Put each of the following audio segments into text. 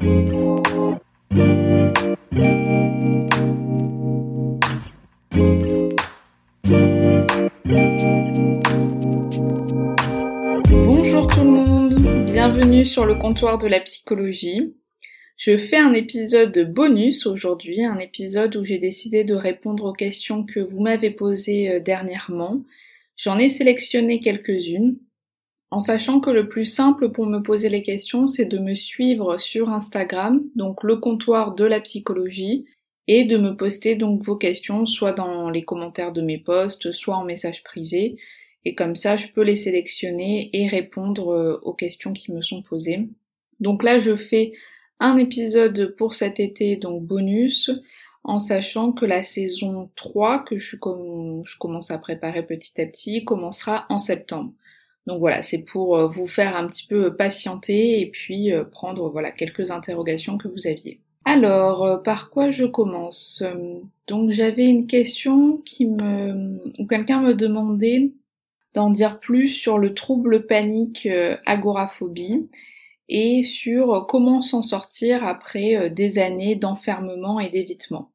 Bonjour tout le monde, bienvenue sur le comptoir de la psychologie. Je fais un épisode bonus aujourd'hui, un épisode où j'ai décidé de répondre aux questions que vous m'avez posées euh, dernièrement. J'en ai sélectionné quelques-unes, en sachant que le plus simple pour me poser les questions, c'est de me suivre sur Instagram, donc le comptoir de la psychologie, et de me poster donc vos questions soit dans les commentaires de mes posts, soit en message privé, et comme ça je peux les sélectionner et répondre euh, aux questions qui me sont posées. Donc là je fais un épisode pour cet été, donc bonus, en sachant que la saison 3, que je, je commence à préparer petit à petit, commencera en septembre. Donc voilà, c'est pour euh, vous faire un petit peu patienter et puis euh, prendre voilà quelques interrogations que vous aviez. Alors, euh, par quoi je commence? Donc j'avais une question qui me où quelqu'un me demandait d'en dire plus sur le trouble panique agoraphobie et sur comment s'en sortir après euh, des années d'enfermement et d'évitement.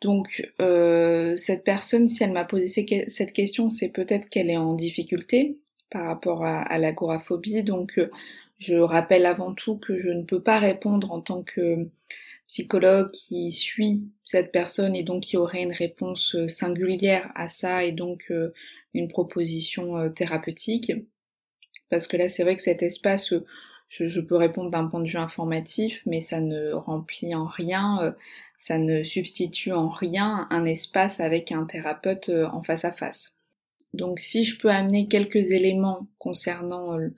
Donc euh, cette personne, si elle m'a posé cette question, c'est peut-être qu'elle est en difficulté par rapport à, l'agoraphobie. Donc euh, je rappelle avant tout que je ne peux pas répondre en tant que psychologue qui suit cette personne et donc qui aurait une réponse singulière à ça et donc une proposition thérapeutique. Parce que là c'est vrai que cet espace je, peux répondre d'un point de vue informatif, mais ça ne remplit en rien, euh, ça ne substitue en rien un espace avec un thérapeute euh, en face à face. Donc si je peux amener quelques éléments concernant euh,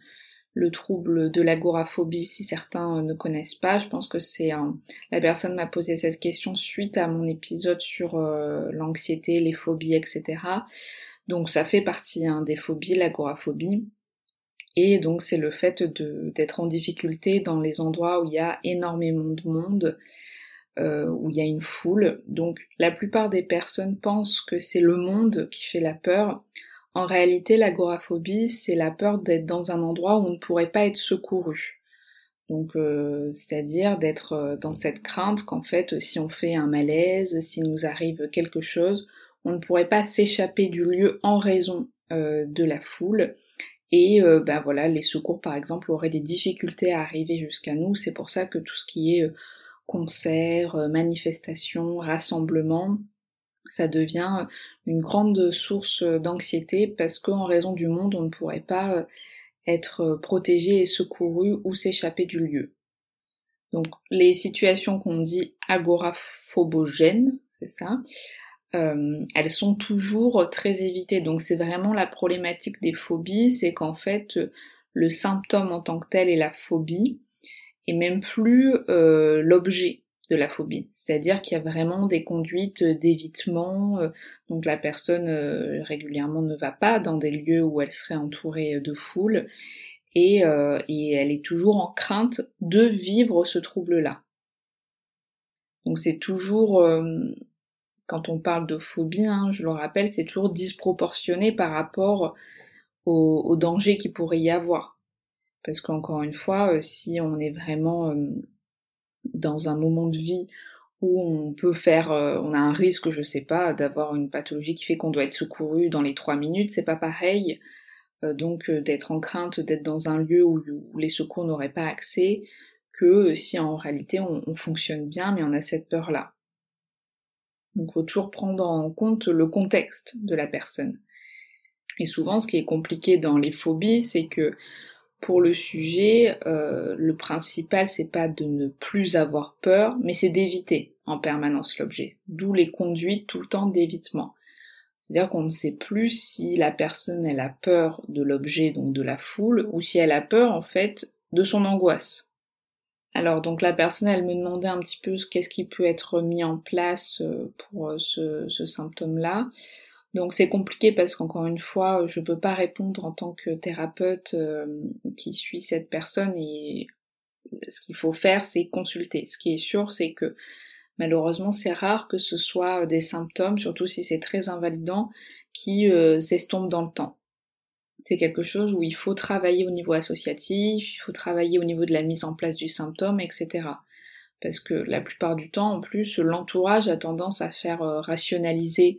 le trouble de l'agoraphobie, si certains ne connaissent pas, je pense que c'est la personne m'a posé cette question suite à mon épisode sur l'anxiété, les phobies, etc. Donc ça fait partie hein, des phobies, l'agoraphobie. Et donc c'est le fait d'être en difficulté dans les endroits où il y a énormément de monde, euh, où il y a une foule. Donc la plupart des personnes pensent que c'est le monde qui fait la peur. En réalité, l'agoraphobie, c'est la peur d'être dans un endroit où on ne pourrait pas être secouru. Donc, euh, c'est-à-dire d'être euh, dans cette crainte qu'en fait, si on fait un malaise, s'il nous arrive quelque chose, on ne pourrait pas s'échapper du lieu en raison de la foule et euh, bah voilà, les secours par exemple auraient des difficultés à arriver jusqu'à nous. C'est pour ça que tout ce qui est euh, concert, euh, manifestation, rassemblement, ça devient une grande source d'anxiété parce qu'en raison du monde, on ne pourrait pas être protégé et secouru ou s'échapper du lieu. Donc les situations qu'on dit agoraphobogènes, c'est ça, euh, elles sont toujours très évitées. Donc c'est vraiment la problématique des phobies, c'est qu'en fait le symptôme en tant que tel est la phobie et même plus euh, l'objet de la phobie. C'est-à-dire qu'il y a vraiment des conduites d'évitement, euh, donc la personne régulièrement ne va pas dans des lieux où elle serait entourée de foule et, et elle est toujours en crainte de vivre ce trouble-là. Donc c'est toujours quand on parle de phobie, hein, je le rappelle, c'est toujours disproportionné par rapport au, au danger qu'il pourrait y avoir. Parce qu'encore une fois, euh, si on est vraiment euh, dans un moment de vie où on peut faire, euh, on a un risque, je sais pas, d'avoir une pathologie qui fait qu'on doit être secouru dans les trois minutes, c'est pas pareil. donc d'être en crainte d'être dans un lieu où, les secours n'auraient pas accès, que si en réalité on, on fonctionne bien, mais on a cette peur-là. Donc il faut toujours prendre en compte le contexte de la personne. Et souvent, ce qui est compliqué dans les phobies, c'est que pour le sujet, euh, le principal, c'est pas de ne plus avoir peur, mais c'est d'éviter en permanence l'objet. D'où les conduites tout le temps d'évitement. C'est-à-dire qu'on ne sait plus si la personne elle a peur de l'objet, donc de la foule, ou si elle a peur en fait de son angoisse. Alors donc la personne, elle me demandait un petit peu qu'est-ce qui peut être mis en place euh, pour euh, ce, ce symptôme-là. Donc c'est compliqué parce qu'encore une fois, je peux pas répondre en tant que thérapeute euh, qui suit cette personne et ce qu'il faut faire, c'est consulter. Ce qui est sûr, c'est que malheureusement, c'est rare que ce soit des symptômes, surtout si c'est très invalidant, qui s'estompent dans le temps c'est quelque chose où il faut travailler au niveau associatif, il faut travailler au niveau de la mise en place du symptôme, etc. Parce que la plupart du temps, en plus, l'entourage a tendance à faire euh, rationaliser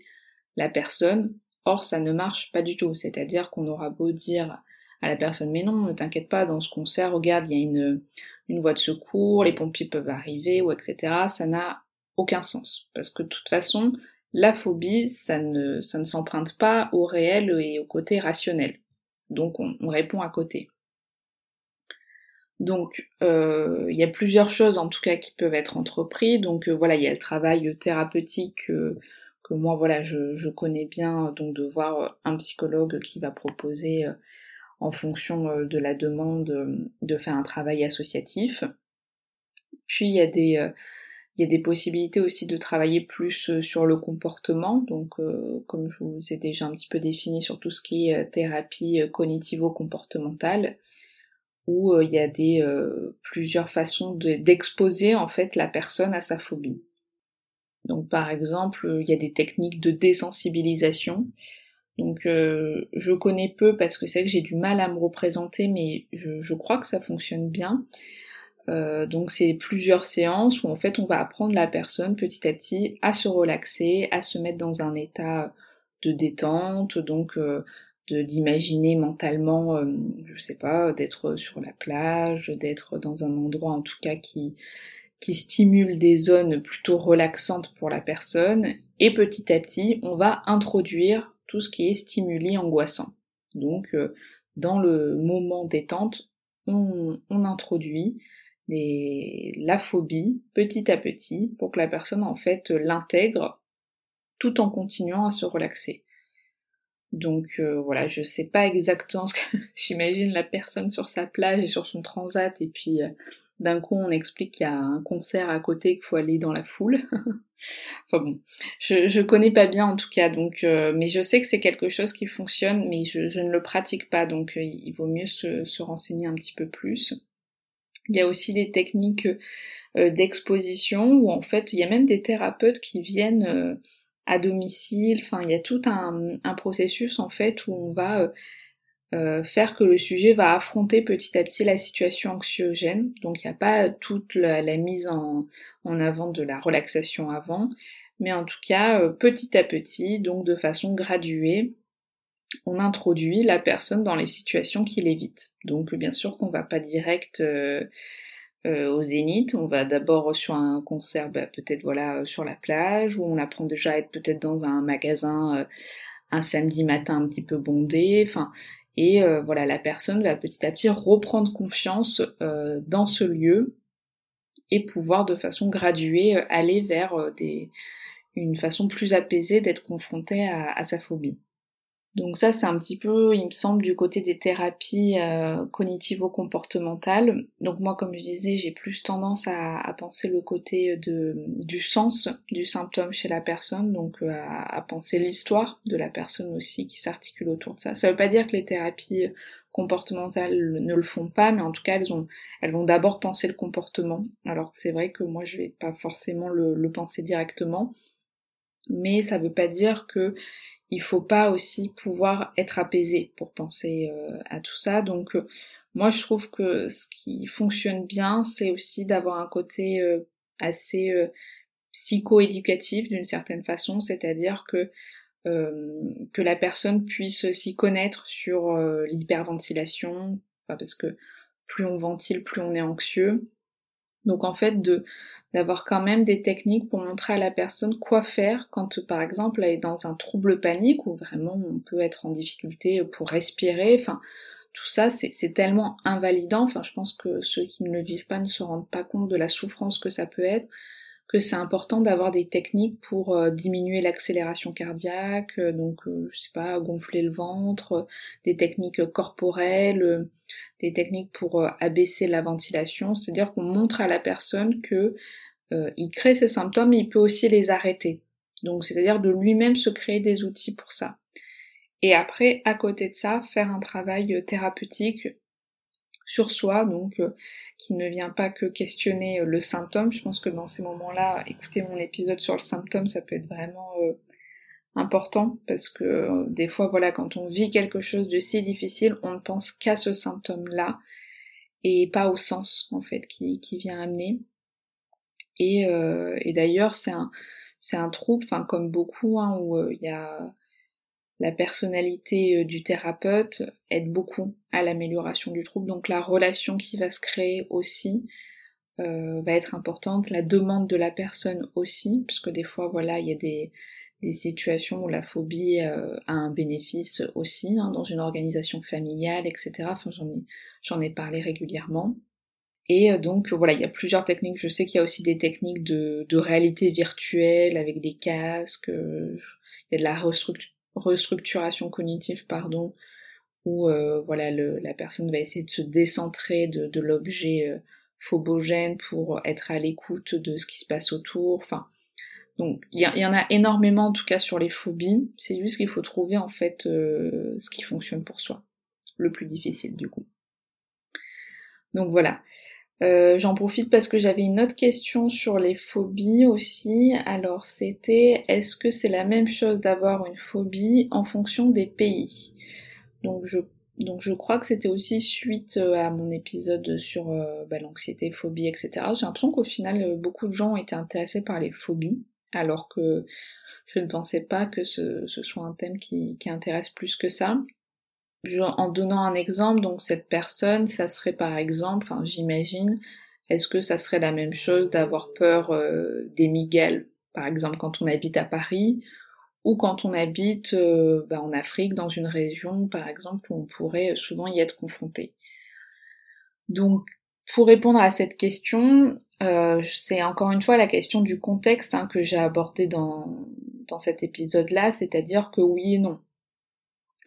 la personne, or ça ne marche pas du tout. C'est-à-dire qu'on aura beau dire à la personne mais non, ne t'inquiète pas, dans ce concert, regarde, il y a une, une voie de secours, les pompiers peuvent arriver, ou etc. Ça n'a aucun sens. Parce que de toute façon, la phobie, ça ne, ça ne s'emprunte pas au réel et au côté rationnel. Donc on, répond à côté. Donc euh, il y a plusieurs choses en tout cas qui peuvent être entreprises. Donc euh, voilà, il y a le travail thérapeutique euh, moi voilà je, connais bien, donc de voir un psychologue qui va proposer en fonction de la demande de faire un travail associatif. Puis il y a des il y a des possibilités aussi de travailler plus euh, sur le comportement, donc euh, comme je vous ai déjà un petit peu défini sur tout ce qui est euh, thérapie cognitivo-comportementale, où il y a des plusieurs façons d'exposer en fait la personne à sa phobie. Donc par exemple, il y a des techniques de désensibilisation. Donc je connais peu parce que c'est que j'ai du mal à me représenter, mais je crois que ça fonctionne bien. Euh, donc c'est plusieurs séances où en fait on va apprendre la personne petit à petit à se relaxer, à se mettre dans un état de détente, donc euh, d'imaginer mentalement, euh, je sais pas, d'être sur la plage, d'être dans un endroit en tout cas qui qui stimule des zones plutôt relaxantes pour la personne, et petit à petit on va introduire tout ce qui est stimuli angoissant. Donc dans le moment détente, on, introduit la phobie petit à petit pour que la personne en fait l'intègre tout en continuant à se relaxer. Donc euh, voilà, je sais pas exactement ce que j'imagine la personne sur sa plage et sur son transat et puis euh, d'un coup on explique qu'il y a un concert à côté qu'il faut aller dans la foule. enfin bon, je, je connais pas bien en tout cas donc euh, mais je sais que c'est quelque chose qui fonctionne mais je, je ne le pratique pas donc il vaut mieux se, se renseigner un petit peu plus. Il y a aussi des techniques euh, d'exposition où en fait il y a même des thérapeutes qui viennent euh, à domicile. Enfin, il y a tout un, processus en fait où on va euh, faire que le sujet va affronter petit à petit la situation anxiogène. Donc il n'y a pas toute la, mise en, en, avant de la relaxation avant, mais en tout cas petit à petit, donc de façon graduée, on introduit la personne dans les situations qu'il évite. Donc bien sûr qu'on va pas direct euh, euh, au zénith, on va d'abord sur un concert, bah, peut-être voilà sur la plage, ou on apprend déjà à être peut-être dans un magasin euh, un samedi matin un petit peu bondé, enfin et voilà la personne va petit à petit reprendre confiance dans ce lieu et pouvoir de façon graduée aller vers des, une façon plus apaisée d'être confrontée à sa phobie. Donc ça, c'est un petit peu, il me semble, du côté des thérapies euh, cognitivo-comportementales. Donc moi, comme je disais, j'ai plus tendance à, penser le côté de, du sens du symptôme chez la personne, donc euh, à, penser l'histoire de la personne aussi qui s'articule autour de ça. Ça veut pas dire que les thérapies comportementales ne le font pas, mais en tout cas, elles, ont, elles vont d'abord penser le comportement. Alors que c'est vrai que moi, je vais pas forcément le, le penser directement, mais ça veut pas dire que il faut pas aussi pouvoir être apaisé pour penser euh, à tout ça. Donc euh, moi je trouve que ce qui fonctionne bien, c'est aussi d'avoir un côté euh, assez psycho-éducatif d'une certaine façon, c'est-à-dire que que la personne puisse s'y connaître sur l'hyperventilation, parce que plus on ventile, plus on est anxieux. Donc en fait de d'avoir quand même des techniques pour montrer à la personne quoi faire quand par exemple elle est dans un trouble panique ou vraiment on peut être en difficulté pour respirer, enfin tout ça c'est tellement invalidant, enfin je pense que ceux qui ne le vivent pas ne se rendent pas compte de la souffrance que ça peut être, que c'est important d'avoir des techniques pour euh, diminuer l'accélération cardiaque, euh, donc je sais pas, gonfler le ventre, des techniques corporelles, des techniques pour abaisser la ventilation, c'est-à-dire qu'on montre à la personne que il crée ces symptômes, mais il peut aussi les arrêter. Donc c'est-à-dire de lui-même se créer des outils pour ça. Et après, à côté de ça, faire un travail thérapeutique sur soi, donc euh, qui ne vient pas que questionner euh, le symptôme. Je pense que dans ces moments-là, écouter mon épisode sur le symptôme, ça peut être vraiment euh, important parce que des fois, voilà, quand on vit quelque chose de si difficile, on ne pense qu'à ce symptôme-là et pas au sens en fait qui, qui vient amener. Et, d'ailleurs, c'est un c'est un trouble, enfin comme beaucoup, hein, où il y a la personnalité euh, du thérapeute aide beaucoup à l'amélioration du trouble, donc la relation qui va se créer aussi euh, va être importante, la demande de la personne aussi, parce que des fois voilà il y a des, situations où la phobie euh, a un bénéfice aussi hein, dans une organisation familiale, etc. Enfin j'en ai j'en ai parlé régulièrement. Et donc voilà, il y a plusieurs techniques. Je sais qu'il y a aussi des techniques de, de réalité virtuelle avec des casques. il y a de la restructuration restructuration cognitive, pardon, où euh, voilà le, la personne va essayer de se décentrer de, de l'objet euh, phobogène pour être à l'écoute de ce qui se passe autour. Enfin, donc il y, en a énormément en tout cas sur les phobies. C'est juste qu'il faut trouver en fait euh, ce qui fonctionne pour soi. Le plus difficile du coup. Donc voilà. Euh, j'en profite parce que j'avais une autre question sur les phobies aussi. Alors c'était est-ce que c'est la même chose d'avoir une phobie en fonction des pays? Donc je donc je crois que c'était aussi suite euh, à mon épisode sur euh, bah, l'anxiété, phobie, etc. J'ai l'impression qu'au final beaucoup de gens ont été intéressés par les phobies, alors que je ne pensais pas que ce, ce soit un thème qui, qui intéresse plus que ça en donnant un exemple, donc cette personne, ça serait par exemple, enfin j'imagine, est-ce que ça serait la même chose d'avoir peur euh, des migales, par exemple quand on habite à Paris, ou quand on habite euh, bah, en Afrique, dans une région par exemple où on pourrait souvent y être confronté? Donc pour répondre à cette question, euh, c'est encore une fois la question du contexte hein, que j'ai abordé dans, dans cet épisode-là, c'est-à-dire que oui et non.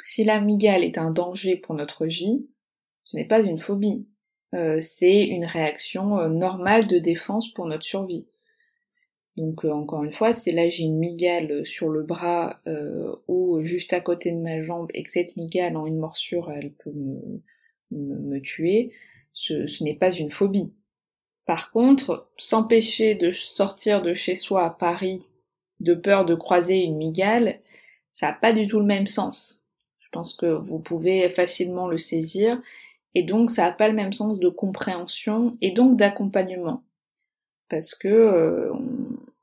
Si l'amygale est un danger pour notre vie, ce n'est pas une phobie. Euh, c'est une réaction euh, normale de défense pour notre survie. Donc euh, encore une fois, si là j'ai une migale sur le bras ou juste à côté de ma jambe et que cette migale en une morsure elle peut me, me, tuer, ce, ce n'est pas une phobie. Par contre, s'empêcher de sortir de chez soi à Paris de peur de croiser une migale, ça n'a pas du tout le même sens. Je pense que vous pouvez facilement le saisir. Et donc ça n'a pas le même sens de compréhension et donc d'accompagnement. Parce que euh,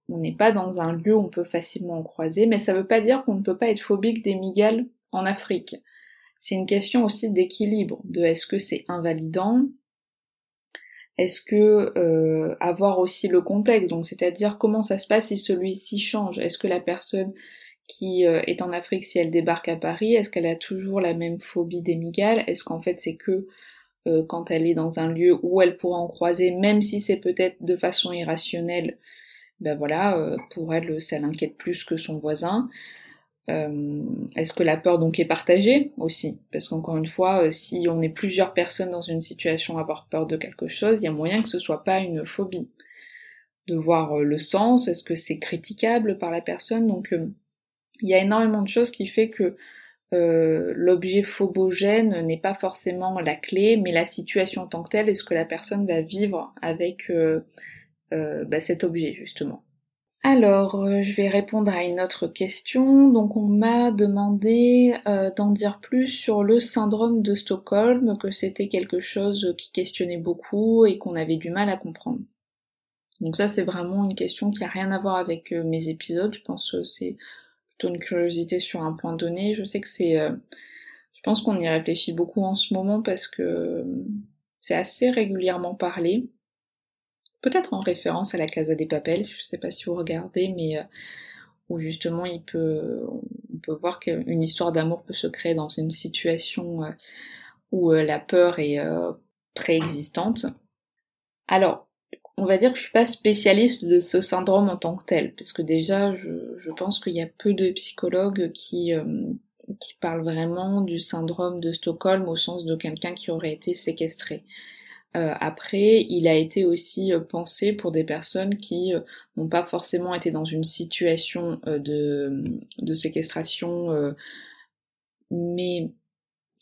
on n'est pas dans un lieu où on peut facilement en croiser, mais ça ne veut pas dire qu'on ne peut pas être phobique des migales en Afrique. C'est une question aussi d'équilibre, de est-ce que c'est invalidant, est-ce que euh, avoir aussi le contexte, donc c'est-à-dire comment ça se passe si celui-ci change, est-ce que la personne qui euh, est en Afrique si elle débarque à Paris Est-ce qu'elle a toujours la même phobie des migales? Est-ce qu'en fait c'est que euh, quand elle est dans un lieu où elle pourra en croiser, même si c'est peut-être de façon irrationnelle, ben voilà, euh, pour elle ça l'inquiète plus que son voisin. Est-ce que la peur donc est partagée aussi? Parce qu'encore une fois, si on est plusieurs personnes dans une situation à avoir peur de quelque chose, il y a moyen que ce soit pas une phobie. De voir le sens, est-ce que c'est critiquable par la personne? Donc il y a énormément de choses qui fait que euh, l'objet phobogène n'est pas forcément la clé, mais la situation en tant que telle est ce que la personne va vivre avec euh, euh, bah, cet objet justement. Alors, je vais répondre à une autre question. Donc, on m'a demandé d'en dire plus sur le syndrome de Stockholm, que c'était quelque chose qui questionnait beaucoup et qu'on avait du mal à comprendre. Donc ça, c'est vraiment une question qui a rien à voir avec mes épisodes. Je pense que c'est une curiosité sur un point donné. Je sais que c'est, euh, je pense qu'on y réfléchit beaucoup en ce moment parce que euh, c'est assez régulièrement parlé. Peut-être en référence à la Casa des Papels, je sais pas si vous regardez, mais euh, où justement il peut, on peut voir qu'une histoire d'amour peut se créer dans une situation où la peur est préexistante. Alors, on va dire que je suis pas spécialiste de ce syndrome en tant que tel, parce que déjà, je, pense qu'il y a peu de psychologues qui, euh, qui parlent vraiment du syndrome de Stockholm au sens de quelqu'un qui aurait été séquestré. Euh, après, il a été aussi euh, pensé pour des personnes qui n'ont pas forcément été dans une situation de, de séquestration, mais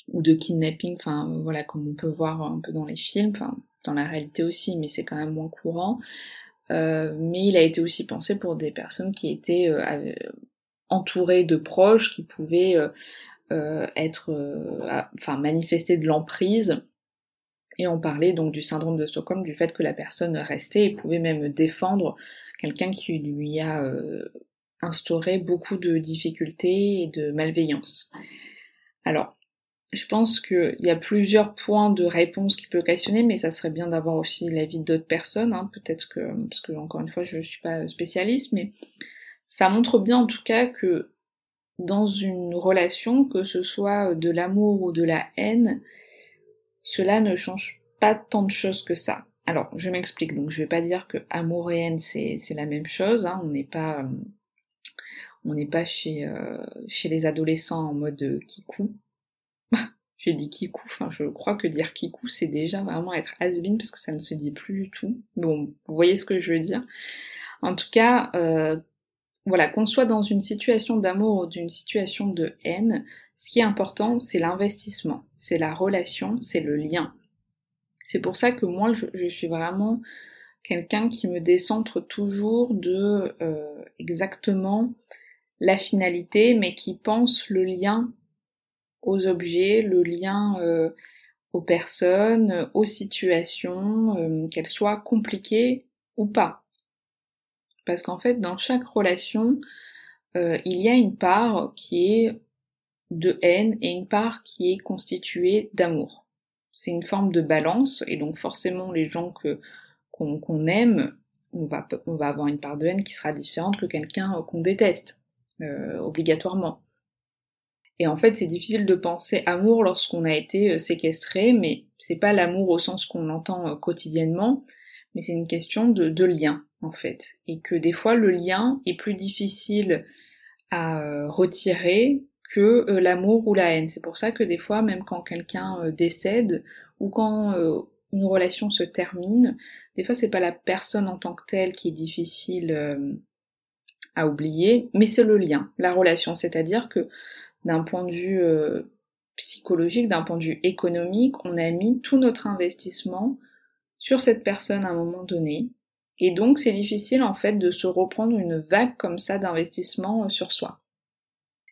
ou de kidnapping, enfin voilà, comme on peut voir un peu dans les films, enfin dans la réalité aussi, mais c'est quand même moins courant. Euh, mais il a été aussi pensé pour des personnes qui étaient euh, entourées de proches, qui pouvaient euh, être, enfin manifester de l'emprise. Et on parlait donc du syndrome de Stockholm, du fait que la personne restait et pouvait même défendre quelqu'un qui lui a instauré beaucoup de difficultés et de malveillance. Alors, je pense qu'il y a plusieurs points de réponse qui peuvent questionner, mais ça serait bien d'avoir aussi l'avis d'autres personnes, hein, peut-être que, parce que encore une fois, je ne suis pas spécialiste, mais ça montre bien en tout cas que dans une relation, que ce soit de l'amour ou de la haine, cela ne change pas tant de choses que ça. Alors, je m'explique, donc je vais pas dire que amour et haine c'est la même chose, hein, on n'est pas on n'est pas chez, euh, chez les adolescents en mode kikou, j'ai dit kikou, enfin je crois que dire kikou c'est déjà vraiment être has parce que ça ne se dit plus du tout. Bon, vous voyez ce que je veux dire. En tout cas, euh, voilà, qu'on soit dans une situation d'amour ou d'une situation de haine, ce qui est important c'est l'investissement, c'est la relation, c'est le lien. C'est pour ça que moi je, suis vraiment quelqu'un qui me décentre toujours de euh, exactement la finalité, mais qui pense le lien aux objets, le lien euh, aux personnes, aux situations, euh, qu'elles soient compliquées ou pas. Parce qu'en fait, dans chaque relation, euh, il y a une part qui est de haine et une part qui est constituée d'amour. C'est une forme de balance, et donc forcément les gens qu'on aime, on va avoir une part de haine qui sera différente que quelqu'un qu'on déteste, obligatoirement. Et en fait, c'est difficile de penser amour lorsqu'on a été euh, séquestré, mais c'est pas l'amour au sens qu'on l'entend euh, quotidiennement, mais c'est une question de, lien, en fait. Et que des fois, le lien est plus difficile à euh, retirer que l'amour ou la haine. C'est pour ça que des fois, même quand quelqu'un décède, ou quand une relation se termine, des fois c'est pas la personne en tant que telle qui est difficile à oublier, mais c'est le lien, la relation. C'est-à-dire que d'un point de vue euh, psychologique, d'un point de vue économique, on a mis tout notre investissement sur cette personne à un moment donné. Et donc c'est difficile en fait de se reprendre une vague comme ça d'investissement euh, sur soi.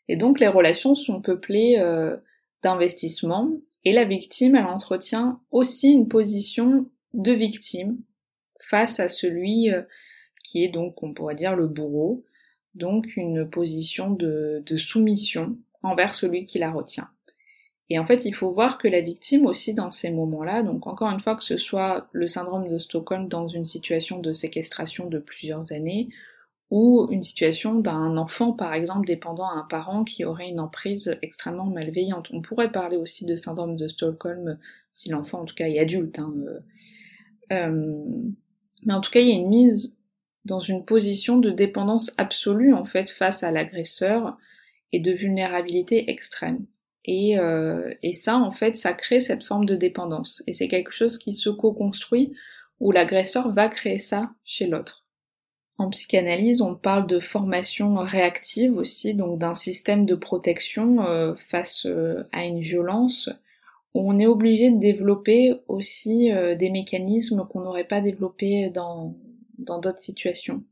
Et donc les relations sont peuplées euh, d'investissement et la victime elle entretient aussi une position de victime face à celui qui est donc on pourrait dire le bourreau, donc une position de soumission envers celui qui la retient. Et en fait, il faut voir que la victime aussi dans ces moments-là, donc encore une fois que ce soit le syndrome de Stockholm dans une situation de séquestration de plusieurs années, ou une situation d'un enfant par exemple dépendant à un parent qui aurait une emprise extrêmement malveillante. On pourrait parler aussi de syndrome de Stockholm si l'enfant en tout cas est adulte. Hein, euh, euh, mais en tout cas, il y a une mise dans une position de dépendance absolue en fait face à l'agresseur et de vulnérabilité extrême. Et, euh, et ça, en fait, ça crée cette forme de dépendance. Et c'est quelque chose qui se co-construit où l'agresseur va créer ça chez l'autre. En psychanalyse, on parle de formation réactive aussi, donc d'un système de protection euh, face euh, à une violence, où on est obligé de développer aussi des mécanismes qu'on n'aurait pas développés dans d'autres situations.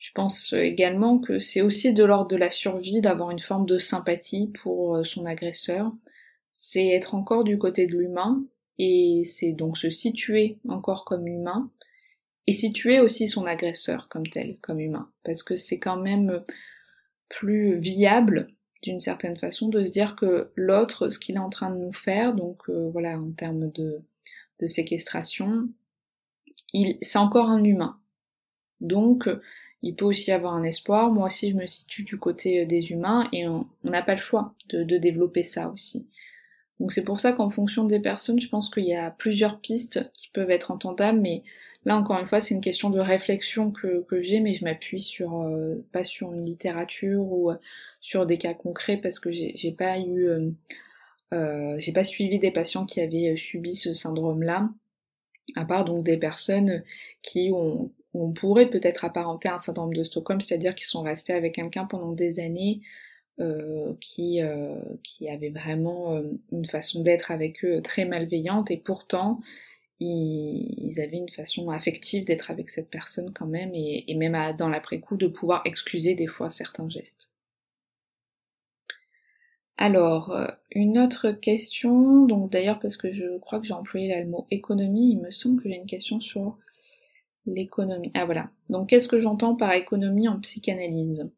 Je pense également que c'est aussi de l'ordre de la survie d'avoir une forme de sympathie pour euh, son agresseur. C'est être encore du côté de l'humain et c'est donc se situer encore comme humain et situer aussi son agresseur comme tel, comme humain. Parce que c'est quand même plus viable d'une certaine façon de se dire que l'autre, ce qu'il est en train de nous faire, donc euh, voilà, en termes de, de séquestration, c'est encore un humain. Donc il peut aussi avoir un espoir. Moi aussi, je me situe du côté euh, des humains et on n'a pas le choix de, développer ça aussi. Donc c'est pour ça qu'en fonction des personnes, je pense qu'il y a plusieurs pistes qui peuvent être entendables, mais là encore une fois c'est une question de réflexion que, j'ai, mais je m'appuie sur euh, pas sur une littérature ou euh, sur des cas concrets parce que j'ai pas eu euh, j'ai pas suivi des patients qui avaient subi ce syndrome-là, à part donc des personnes qui ont on pourrait peut-être apparenter un syndrome de Stockholm, c'est-à-dire qu'ils sont restés avec quelqu'un pendant des années euh, qui, euh, qui avait vraiment euh, une façon d'être avec eux très malveillante et pourtant ils, avaient une façon affective d'être avec cette personne quand même et, même dans l'après-coup de pouvoir excuser des fois certains gestes. Alors, une autre question, donc d'ailleurs parce que je crois que j'ai employé le mot économie, il me semble que j'ai une question sur l'économie. Ah voilà, donc qu'est-ce que j'entends par économie en psychanalyse?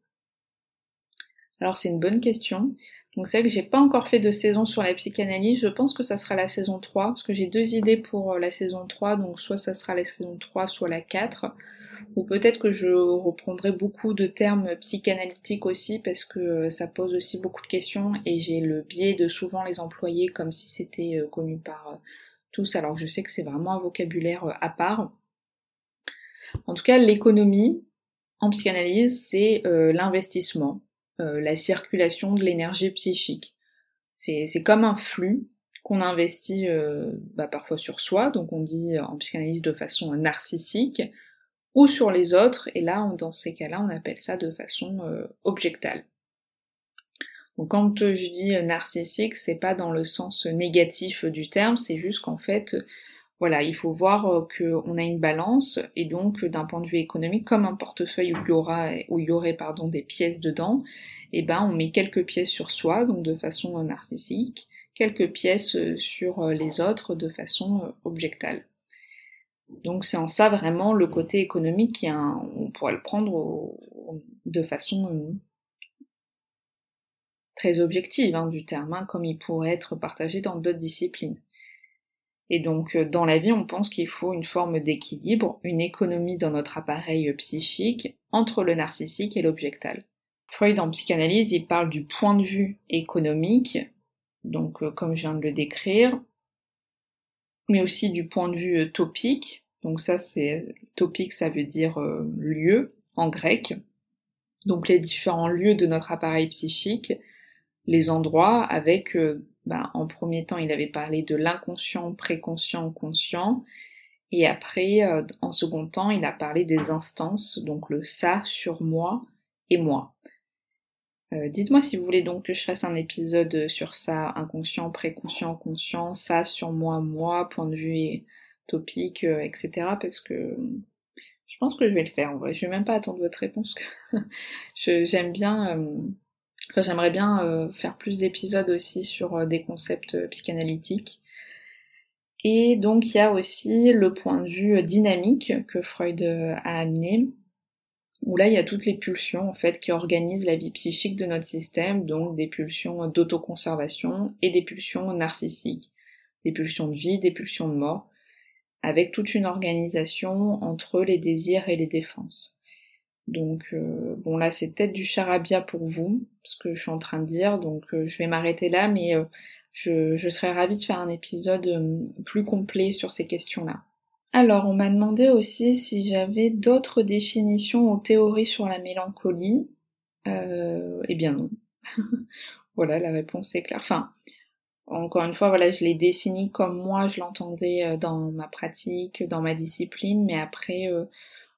Alors c'est une bonne question. Donc c'est vrai que j'ai pas encore fait de saison sur la psychanalyse, je pense que ça sera la saison 3, parce que j'ai deux idées pour euh, la saison 3, donc soit ça sera la saison 3, soit la 4, ou peut-être que je reprendrai beaucoup de termes psychanalytiques aussi, parce que euh, ça pose aussi beaucoup de questions, et j'ai le biais de souvent les employer comme si c'était euh, connu par tous, alors je sais que c'est vraiment un vocabulaire à part. En tout cas, l'économie en psychanalyse, c'est l'investissement. Euh, la circulation de l'énergie psychique. C'est comme un flux qu'on investit euh, bah, parfois sur soi, donc on dit en psychanalyse de façon narcissique, ou sur les autres, et là, dans ces cas-là, on appelle ça de façon euh, objectale. Donc quand je dis narcissique, c'est pas dans le sens négatif du terme, c'est juste qu'en fait, voilà, il faut voir qu'on a une balance, et donc d'un point de vue économique, comme un portefeuille où il y aura, où il y aurait pardon, des pièces dedans, eh ben on met quelques pièces sur soi, donc de façon narcissique, quelques pièces euh, sur euh, les autres de façon euh, objectale. Donc c'est en ça vraiment le côté économique qui on pourrait le prendre de façon très objective hein, du terme, hein, comme il pourrait être partagé dans d'autres disciplines. Et donc dans la vie, on pense qu'il faut une forme d'équilibre, une économie dans notre appareil psychique entre le narcissique et l'objectal. Freud en psychanalyse, il parle du point de vue économique, donc euh, comme je viens de le décrire, mais aussi du point de vue euh, topique. Donc ça, c'est topique, ça veut dire euh, lieu en grec. Donc les différents lieux de notre appareil psychique, les endroits avec, ben, en premier temps, il avait parlé de l'inconscient, préconscient, conscient, et après, en second temps, il a parlé des instances, donc le ça sur moi et moi. Euh, dites-moi si vous voulez donc que je fasse un épisode sur ça, inconscient, préconscient, conscient, ça sur moi, moi, point de vue topique, euh, etc. Parce que je pense que je vais le faire en vrai. Je vais même pas attendre votre réponse. j'aime bien, euh, j'aimerais bien faire plus d'épisodes aussi sur des concepts psychanalytiques. Et donc il y a aussi le point de vue dynamique que Freud a amené, où là il y a toutes les pulsions en fait qui organisent la vie psychique de notre système, donc des pulsions d'autoconservation et des pulsions narcissiques, des pulsions de vie, des pulsions de mort, avec toute une organisation entre les désirs et les défenses. Donc euh, bon là c'est peut-être du charabia pour vous, ce que je suis en train de dire, donc euh, je vais m'arrêter là, mais euh, je, je, serais ravie de faire un épisode plus complet sur ces questions-là. Alors, on m'a demandé aussi si j'avais d'autres définitions ou théories sur la mélancolie. Eh bien non. voilà, la réponse est claire. Enfin, encore une fois, voilà, je l'ai définie comme moi je l'entendais dans ma pratique, dans ma discipline, mais après,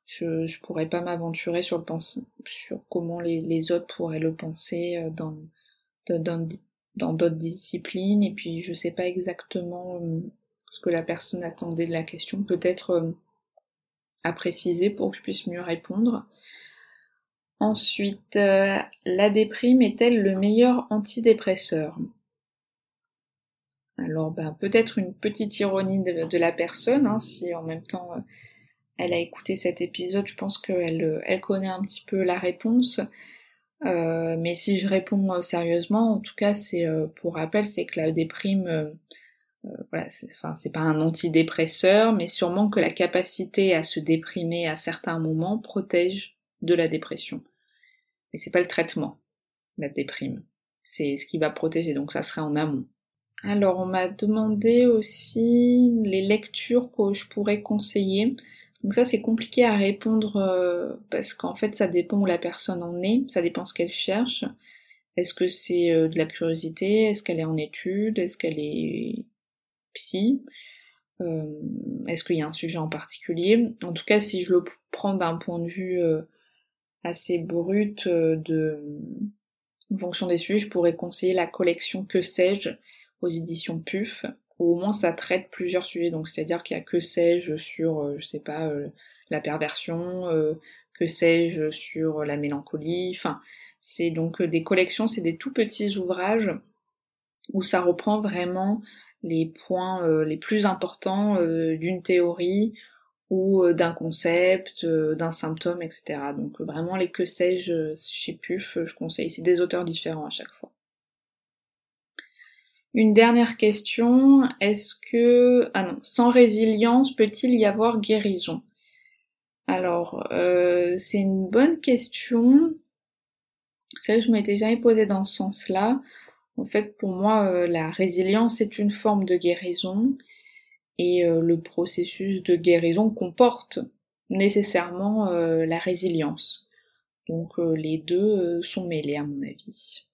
je, je pourrais pas m'aventurer sur le sur comment les, autres pourraient le penser euh, dans dans d'autres disciplines, et puis je sais pas exactement ce que la personne attendait de la question, peut-être euh, à préciser pour que je puisse mieux répondre. Ensuite, euh, la déprime est-elle le meilleur antidépresseur? Alors, ben, peut-être une petite ironie de, la personne, hein, si en même temps euh, elle a écouté cet épisode, je pense qu'elle elle connaît un petit peu la réponse. mais si je réponds sérieusement, en tout cas, c'est pour rappel, c'est que la déprime euh, voilà, c'est, enfin, c'est pas un antidépresseur, mais sûrement que la capacité à se déprimer à certains moments protège de la dépression. Mais c'est pas le traitement, la déprime. C'est ce qui va protéger, donc ça serait en amont. Alors, on m'a demandé aussi les lectures que je pourrais conseiller. Donc ça, c'est compliqué à répondre euh, parce qu'en fait, ça dépend où la personne en est, ça dépend ce qu'elle cherche. Est-ce que c'est euh, de la curiosité? Est-ce qu'elle est en étude? Est-ce qu'elle est psy? Euh, Est-ce qu'il y a un sujet en particulier? En tout cas, si je le prends d'un point de vue assez brut de en fonction des sujets, je pourrais conseiller la collection Que sais-je aux éditions PUF, où au moins ça traite plusieurs sujets. Donc c'est-à-dire qu'il y a que sais-je sur, euh, je sais pas, euh, la perversion, euh, que sais-je sur la mélancolie. Enfin, c'est donc des collections, c'est des tout petits ouvrages où ça reprend vraiment les points les plus importants d'une théorie ou d'un concept, d'un symptôme, etc. Donc vraiment les que sais-je chez PUF, je conseille. C'est des auteurs différents à chaque fois. Une dernière question, est-ce que... Ah non, sans résilience, peut-il y avoir guérison? Alors, euh, c'est une bonne question. Celle que je m'étais jamais posée dans ce sens-là. En fait, pour moi, euh, la résilience est une forme de guérison et euh, le processus de guérison comporte nécessairement la résilience. Donc les deux sont mêlés à mon avis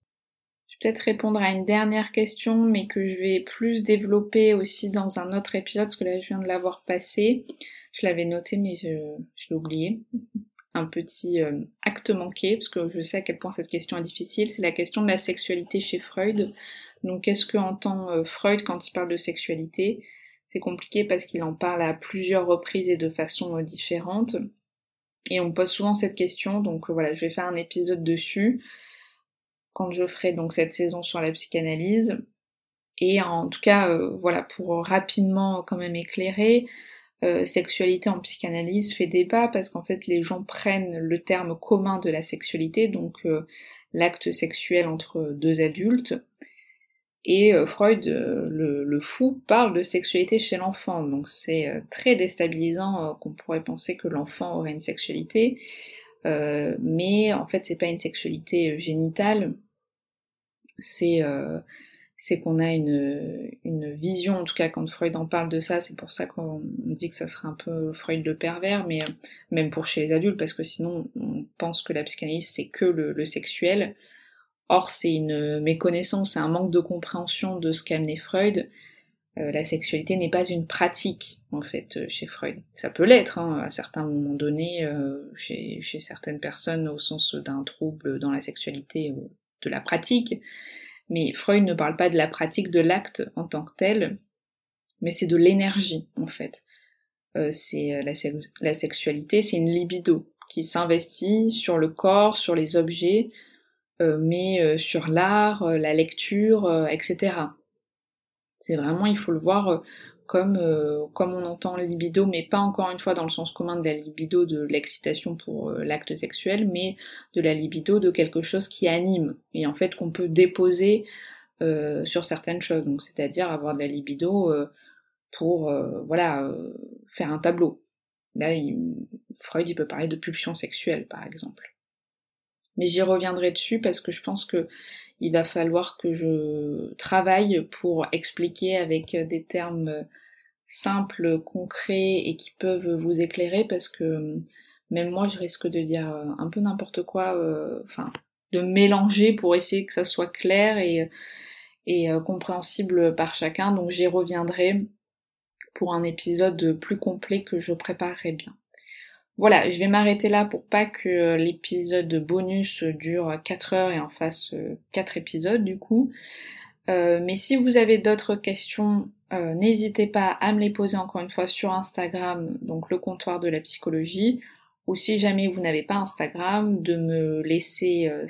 peut-être répondre à une dernière question, mais que je vais plus développer aussi dans un autre épisode, parce que là je viens de l'avoir passé. Je l'avais noté, mais je, l'ai oublié. Un petit euh, acte manqué, parce que je sais à quel point cette question est difficile. C'est la question de la sexualité chez Freud. Donc qu'est-ce que entend euh, Freud quand il parle de sexualité C'est compliqué parce qu'il en parle à plusieurs reprises et de façon euh, différente. Et on pose souvent cette question, donc voilà, je vais faire un épisode dessus quand je ferai donc cette saison sur la psychanalyse. Et en tout cas, euh, voilà, pour rapidement quand même éclairer, euh, sexualité en psychanalyse fait débat parce qu'en fait les gens prennent le terme commun de la sexualité, donc euh, l'acte sexuel entre deux adultes, et Freud, le, le, fou, parle de sexualité chez l'enfant, donc c'est très déstabilisant qu'on pourrait penser que l'enfant aurait une sexualité, mais en fait c'est pas une sexualité génitale, c'est euh, c'est qu'on a une, une vision, en tout cas quand Freud en parle de ça, c'est pour ça qu'on dit que ça serait un peu Freud le pervers, mais euh, même pour chez les adultes, parce que sinon on pense que la psychanalyse c'est que le, sexuel. Or c'est une méconnaissance, c'est un manque de compréhension de ce qu'a amené Freud. Euh, la sexualité n'est pas une pratique en fait chez Freud. Ça peut l'être hein, à certains moments donnés chez, chez certaines personnes au sens d'un trouble dans la sexualité de la pratique, mais Freud ne parle pas de la pratique de l'acte en tant que tel, mais c'est de l'énergie en fait. Euh, c'est euh, la, sexualité, c'est une libido qui s'investit sur le corps, sur les objets, euh, mais sur l'art, la lecture, etc. C'est vraiment, il faut le voir comme, euh, comme on entend libido, mais pas encore une fois dans le sens commun de la libido de l'excitation pour euh, l'acte sexuel, mais de la libido de quelque chose qui anime, et en fait qu'on peut déposer euh, sur certaines choses, donc c'est-à-dire avoir de la libido pour voilà faire un tableau. Là, Freud il peut parler de pulsion sexuelle par exemple. Mais j'y reviendrai dessus parce que je pense que il va falloir que je travaille pour expliquer avec des termes simples, concrets et qui peuvent vous éclairer parce que euh, même moi je risque de dire euh, un peu n'importe quoi, euh, enfin de mélanger pour essayer que ça soit clair et, et compréhensible par chacun. Donc j'y reviendrai pour un épisode plus complet que je préparerai bien. Voilà, je vais m'arrêter là pour pas que l'épisode bonus dure 4 heures et en fasse 4 épisodes du coup. mais si vous avez d'autres questions euh, n'hésitez pas à me les poser encore une fois sur Instagram, donc le comptoir de la psychologie, ou si jamais vous n'avez pas Instagram, de me laisser euh,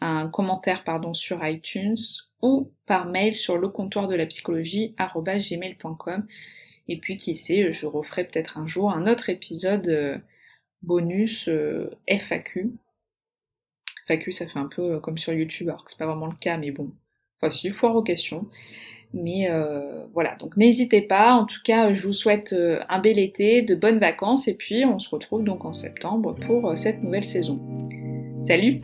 un commentaire pardon sur iTunes ou par mail sur le comptoir de la psychologie gmail.com et puis qui sait, je referai peut-être un jour un autre épisode bonus euh, FAQ. FAQ, ça fait un peu euh, comme sur YouTube, alors que c'est pas vraiment le cas, mais bon. Enfin, foire aux questions. Mais euh, voilà, donc n'hésitez pas. En tout cas, je vous souhaite un bel été, de bonnes vacances, et puis on se retrouve donc en septembre pour cette nouvelle saison. Salut!